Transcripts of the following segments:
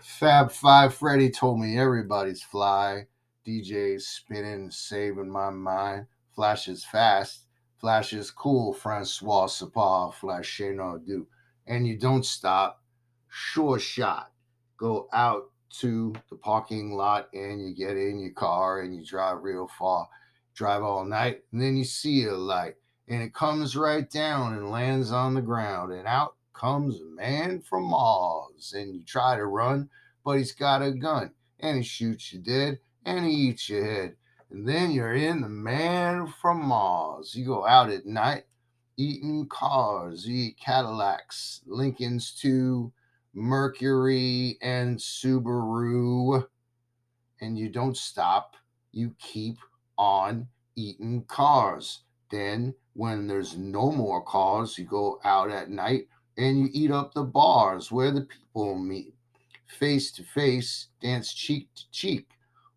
Fab Five Freddy told me everybody's fly. DJ's spinning, saving my mind. Flashes fast, flashes cool. Francois Sapar, flash no do. And you don't stop. Sure shot. Go out to the parking lot and you get in your car and you drive real far. Drive all night and then you see a light and it comes right down and lands on the ground and out comes a man from Mars and you try to run, but he's got a gun and he shoots you dead and he eats your head. And then you're in the man from Mars. You go out at night eating cars, you eat Cadillacs, Lincolns too, Mercury and Subaru. And you don't stop, you keep on eating cars. Then, when there's no more cars, you go out at night and you eat up the bars where the people meet. Face to face, dance cheek to cheek,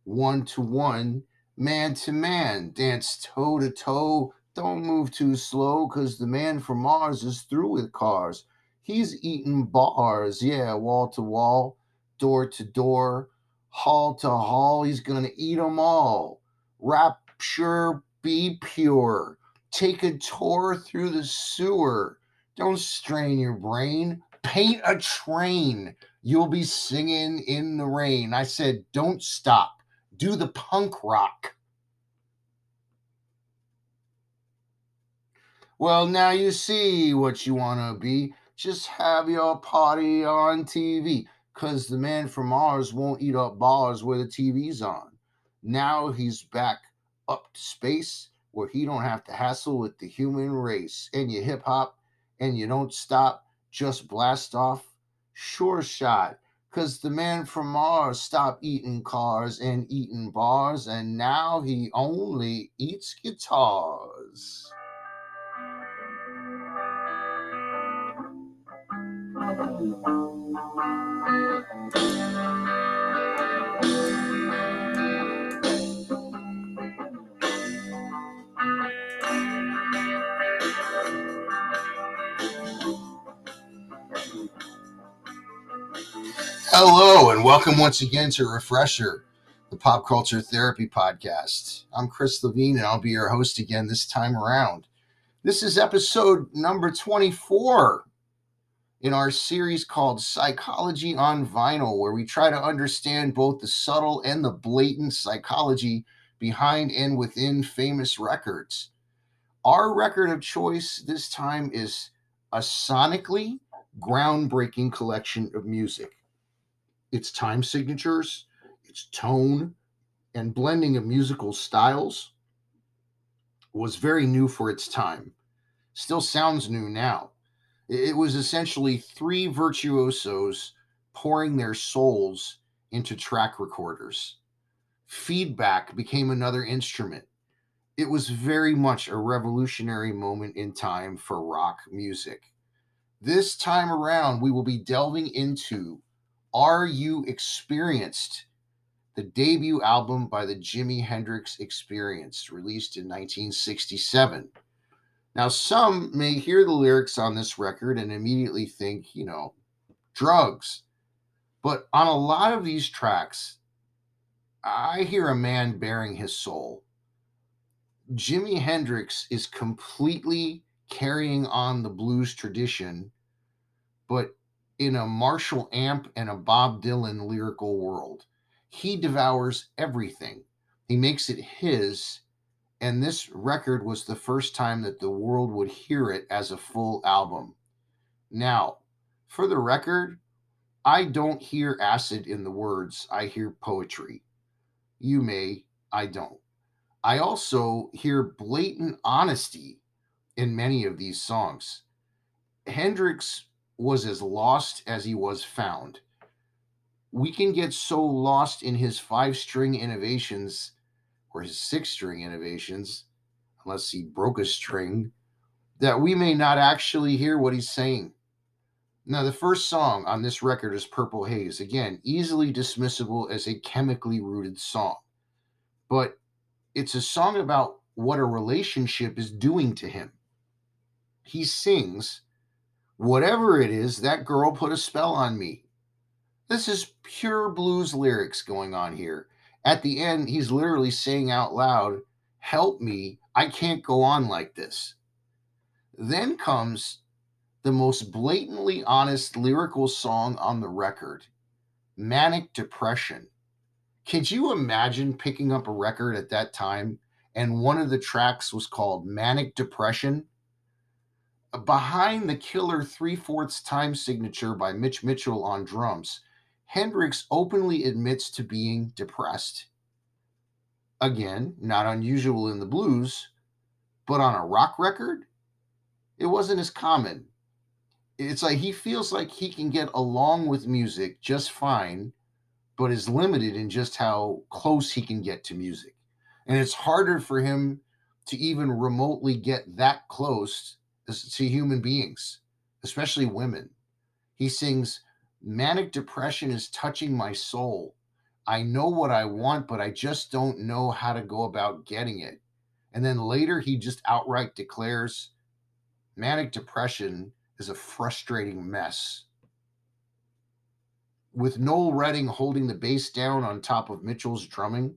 one to one, man to man, dance toe to toe. Don't move too slow because the man from Mars is through with cars. He's eating bars, yeah, wall to wall, door to door, hall to hall. He's going to eat them all. Rapture, be pure. Take a tour through the sewer. Don't strain your brain. Paint a train. You'll be singing in the rain. I said, don't stop. Do the punk rock. Well, now you see what you want to be. Just have your party on TV. Because the man from Mars won't eat up bars where the TV's on. Now he's back up to space where he don't have to hassle with the human race. And you hip hop and you don't stop, just blast off. Sure shot. Because the man from Mars stopped eating cars and eating bars, and now he only eats guitars. Welcome once again to Refresher, the Pop Culture Therapy Podcast. I'm Chris Levine, and I'll be your host again this time around. This is episode number 24 in our series called Psychology on Vinyl, where we try to understand both the subtle and the blatant psychology behind and within famous records. Our record of choice this time is a sonically groundbreaking collection of music its time signatures, its tone, and blending of musical styles was very new for its time. Still sounds new now. It was essentially three virtuosos pouring their souls into track recorders. Feedback became another instrument. It was very much a revolutionary moment in time for rock music. This time around, we will be delving into are You Experienced? The debut album by the Jimi Hendrix Experience, released in 1967. Now, some may hear the lyrics on this record and immediately think, you know, drugs. But on a lot of these tracks, I hear a man baring his soul. Jimi Hendrix is completely carrying on the blues tradition, but in a Marshall amp and a Bob Dylan lyrical world. He devours everything, he makes it his. And this record was the first time that the world would hear it as a full album. Now, for the record, I don't hear acid in the words, I hear poetry. You may, I don't. I also hear blatant honesty in many of these songs. Hendrix was as lost as he was found. We can get so lost in his five string innovations or his six string innovations, unless he broke a string, that we may not actually hear what he's saying. Now, the first song on this record is Purple Haze. Again, easily dismissible as a chemically rooted song. But it's a song about what a relationship is doing to him. He sings Whatever it is, that girl put a spell on me. This is pure blues lyrics going on here. At the end, he's literally saying out loud, Help me, I can't go on like this. Then comes the most blatantly honest lyrical song on the record Manic Depression. Could you imagine picking up a record at that time and one of the tracks was called Manic Depression? Behind the killer three fourths time signature by Mitch Mitchell on drums, Hendrix openly admits to being depressed. Again, not unusual in the blues, but on a rock record, it wasn't as common. It's like he feels like he can get along with music just fine, but is limited in just how close he can get to music. And it's harder for him to even remotely get that close to human beings, especially women. He sings, Manic depression is touching my soul. I know what I want, but I just don't know how to go about getting it. And then later, he just outright declares manic depression is a frustrating mess. With Noel Redding holding the bass down on top of Mitchell's drumming,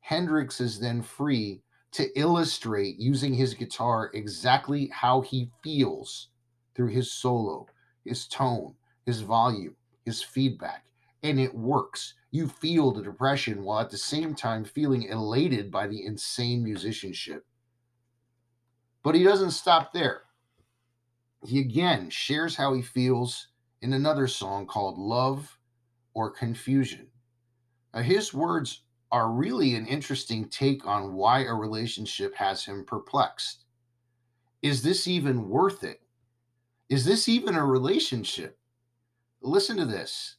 Hendrix is then free to illustrate using his guitar exactly how he feels through his solo, his tone, his volume, his feedback. And it works you feel the depression while at the same time feeling elated by the insane musicianship. But he doesn't stop there. He again shares how he feels in another song called Love or Confusion. Now, his words are really an interesting take on why a relationship has him perplexed. Is this even worth it? Is this even a relationship? Listen to this.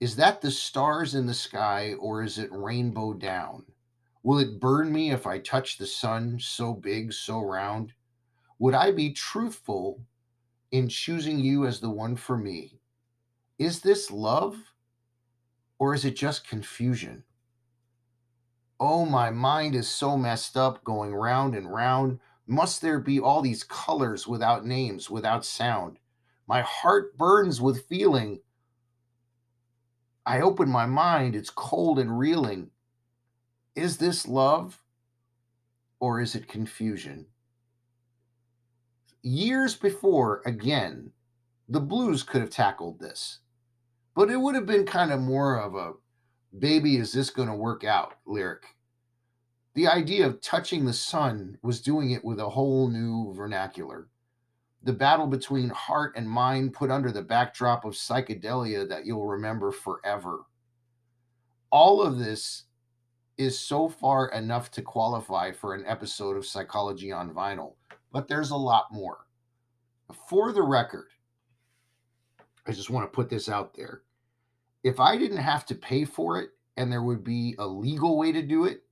Is that the stars in the sky or is it rainbow down? Will it burn me if I touch the sun so big, so round? Would I be truthful in choosing you as the one for me? Is this love or is it just confusion? Oh, my mind is so messed up, going round and round. Must there be all these colors without names, without sound? My heart burns with feeling I open my mind, it's cold and reeling. Is this love or is it confusion? Years before, again, the blues could have tackled this, but it would have been kind of more of a baby, is this going to work out lyric. The idea of touching the sun was doing it with a whole new vernacular the battle between heart and mind put under the backdrop of psychedelia that you'll remember forever. All of this is so far enough to qualify for an episode of Psychology on Vinyl, but there's a lot more. For the record, I just want to put this out there. If I didn't have to pay for it and there would be a legal way to do it,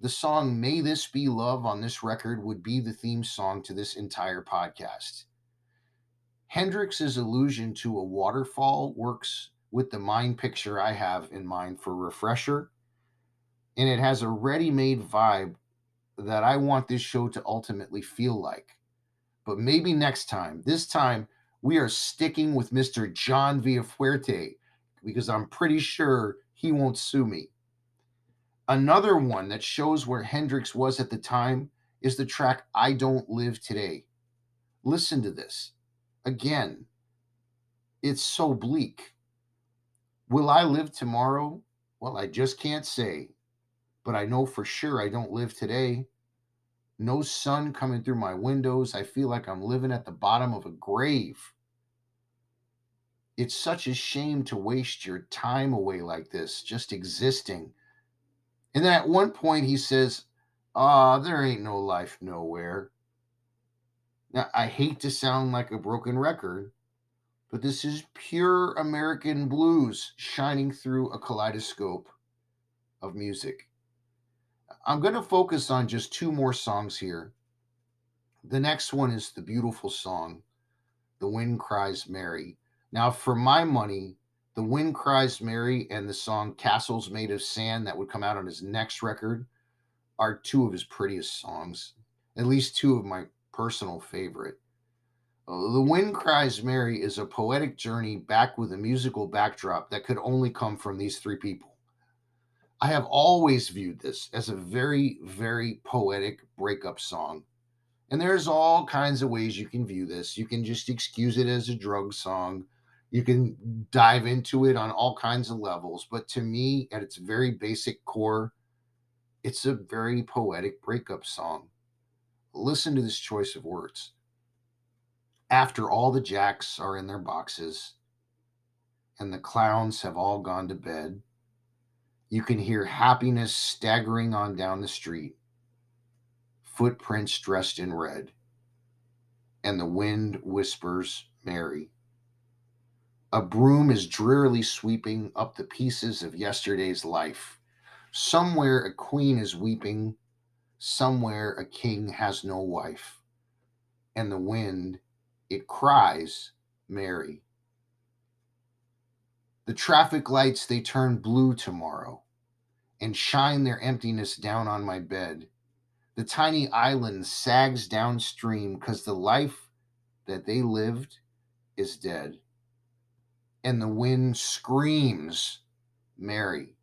the song May This Be Love on this record would be the theme song to this entire podcast. Hendrix's allusion to a waterfall works with the mind picture I have in mind for Refresher, and it has a ready made vibe that I want this show to ultimately feel like. But maybe next time, this time, we are sticking with Mr. John Villafuerte because I'm pretty sure he won't sue me. Another one that shows where Hendrix was at the time is the track I Don't Live Today. Listen to this. Again, it's so bleak. Will I live tomorrow? Well, I just can't say, but I know for sure I don't live today. No sun coming through my windows. I feel like I'm living at the bottom of a grave. It's such a shame to waste your time away like this, just existing and then at one point he says, Ah, there ain't no life nowhere. Now, I hate to sound like a broken record, but this is pure American blues shining through a kaleidoscope of music. I'm going to focus on just two more songs here. The next one is the beautiful song, The Wind Cries Mary. Now, for my money, the Wind Cries Mary and the song Castles Made of Sand that would come out on his next record are two of his prettiest songs, at least two of my personal favorite. The Wind Cries Mary is a poetic journey back with a musical backdrop that could only come from these three people. I have always viewed this as a very, very poetic breakup song. And there's all kinds of ways you can view this. You can just excuse it as a drug song. You can dive into it on all kinds of levels. But to me, at its very basic core, it's a very poetic breakup song. Listen to this choice of words. After all the jacks are in their boxes and the clowns have all gone to bed, you can hear happiness staggering on down the street, footprints dressed in red, and the wind whispers Mary. A broom is drearily sweeping up the pieces of yesterday's life. Somewhere a queen is weeping, somewhere a king has no wife. And the wind, it cries, Mary. The traffic lights, they turn blue tomorrow and shine their emptiness down on my bed. The tiny island sags downstream because the life that they lived is dead and the wind screams, Mary.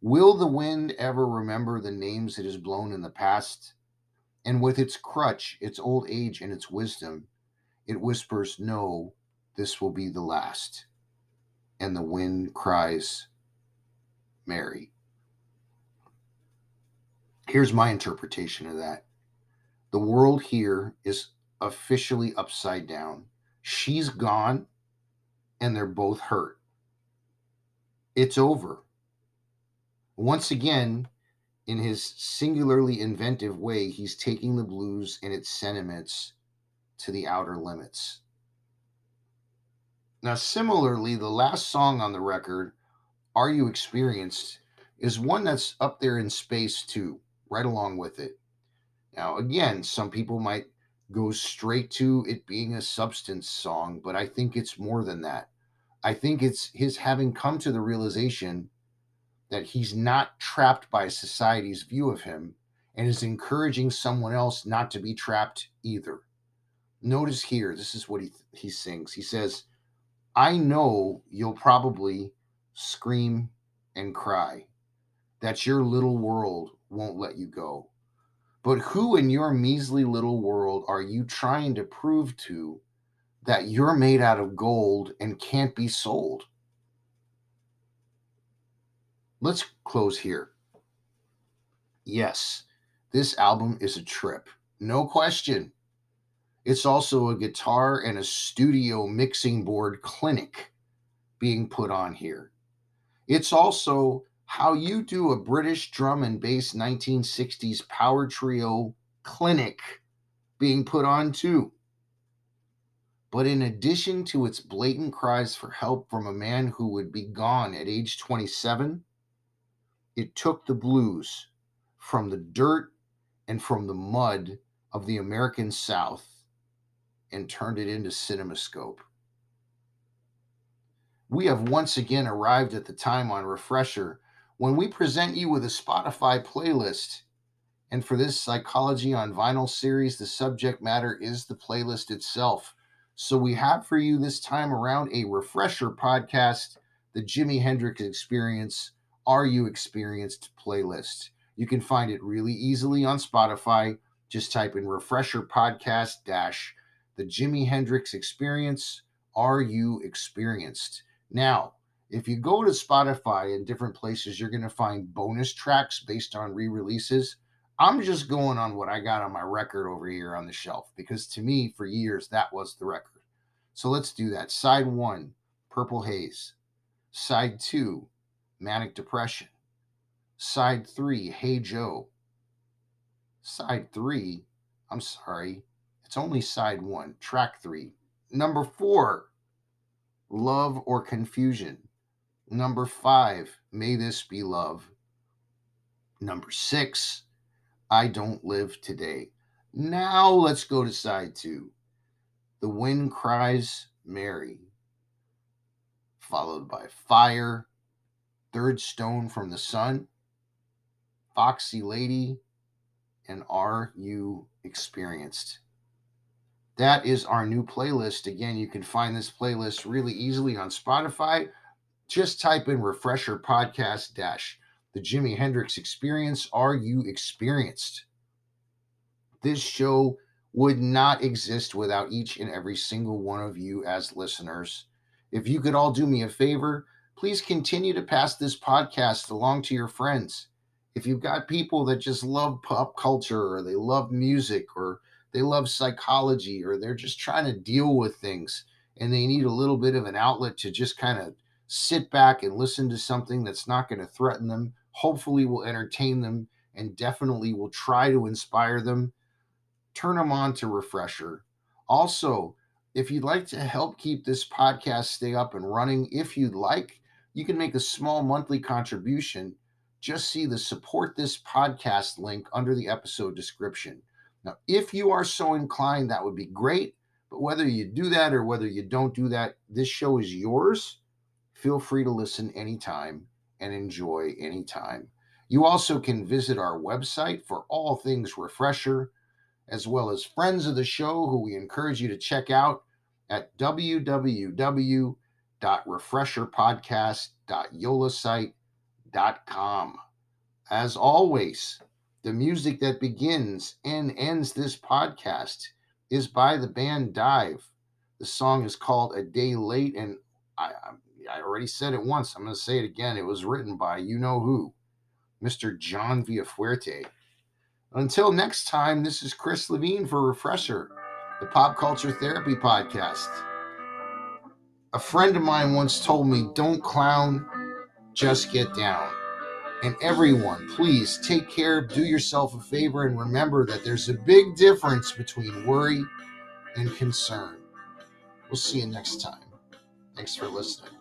Will the wind ever remember the names it has blown in the past? And with its crutch, its old age, and its wisdom, it whispers, No, this will be the last. And the wind cries, Mary. Here's my interpretation of that the world here is officially upside down. She's gone and they're both hurt. It's over. Once again, in his singularly inventive way, he's taking the blues and its sentiments to the outer limits. Now, similarly, the last song on the record, Are You Experienced, is one that's up there in space too, right along with it. Now, again, some people might go straight to it being a substance song, but I think it's more than that. I think it's his having come to the realization that he's not trapped by society's view of him and is encouraging someone else not to be trapped either. Notice here, this is what he, he sings. He says, I know you'll probably scream and cry that your little world won't let you go. But who in your measly little world are you trying to prove to that you're made out of gold and can't be sold. Let's close here. Yes, this album is a trip, no question. It's also a guitar and a studio mixing board clinic being put on here. It's also how you do a British drum and bass 1960s power trio clinic being put on too. But in addition to its blatant cries for help from a man who would be gone at age 27, it took the blues from the dirt and from the mud of the American South and turned it into cinemascope. We have once again arrived at the time on Refresher when we present you with a Spotify playlist. And for this Psychology on Vinyl series, the subject matter is the playlist itself. So we have for you this time around a refresher podcast, the Jimi Hendrix Experience Are You Experienced playlist. You can find it really easily on Spotify. Just type in refresher podcast dash the Jimi Hendrix Experience Are You Experienced? Now, if you go to Spotify and different places, you're going to find bonus tracks based on re releases. I'm just going on what I got on my record over here on the shelf because to me, for years, that was the record. So let's do that. Side one, Purple Haze. Side two, Manic Depression. Side three, Hey Joe. Side three, I'm sorry, it's only side one, track three. Number four, Love or Confusion. Number five, May This Be Love. Number six, I Don't Live Today. Now let's go to side two. The Wind Cries Mary, followed by Fire, Third Stone from the Sun, Foxy Lady, and Are You Experienced? That is our new playlist. Again, you can find this playlist really easily on Spotify. Just type in Refresher Podcast Dash the Jimi Hendrix Experience. Are you experienced? This show would not exist without each and every single one of you as listeners. If you could all do me a favor, please continue to pass this podcast along to your friends. If you've got people that just love pop culture or they love music or they love psychology or they're just trying to deal with things and they need a little bit of an outlet to just kind of sit back and listen to something that's not going to threaten them, hopefully will entertain them, and definitely will try to inspire them, turn them on to Refresher. Also, if you'd like to help keep this podcast stay up and running, if you'd like, you can make a small monthly contribution. Just see the support this podcast link under the episode description. Now, if you are so inclined, that would be great. But whether you do that or whether you don't do that, this show is yours. Feel free to listen anytime and enjoy anytime. You also can visit our website for all things refresher, as well as friends of the show who we encourage you to check out at www.refresherpodcast.yolasite.com. As always, the music that begins and ends this podcast is by the band Dive. The song is called A Day Late, and I, I already said it once. I'm going to say it again. It was written by you know who, Mr. John Villafuerte. Until next time, this is Chris Levine for Refresher, the Pop Culture Therapy Podcast. A friend of mine once told me, Don't clown, just get down. And everyone, please take care, do yourself a favor, and remember that there's a big difference between worry and concern. We'll see you next time. Thanks for listening.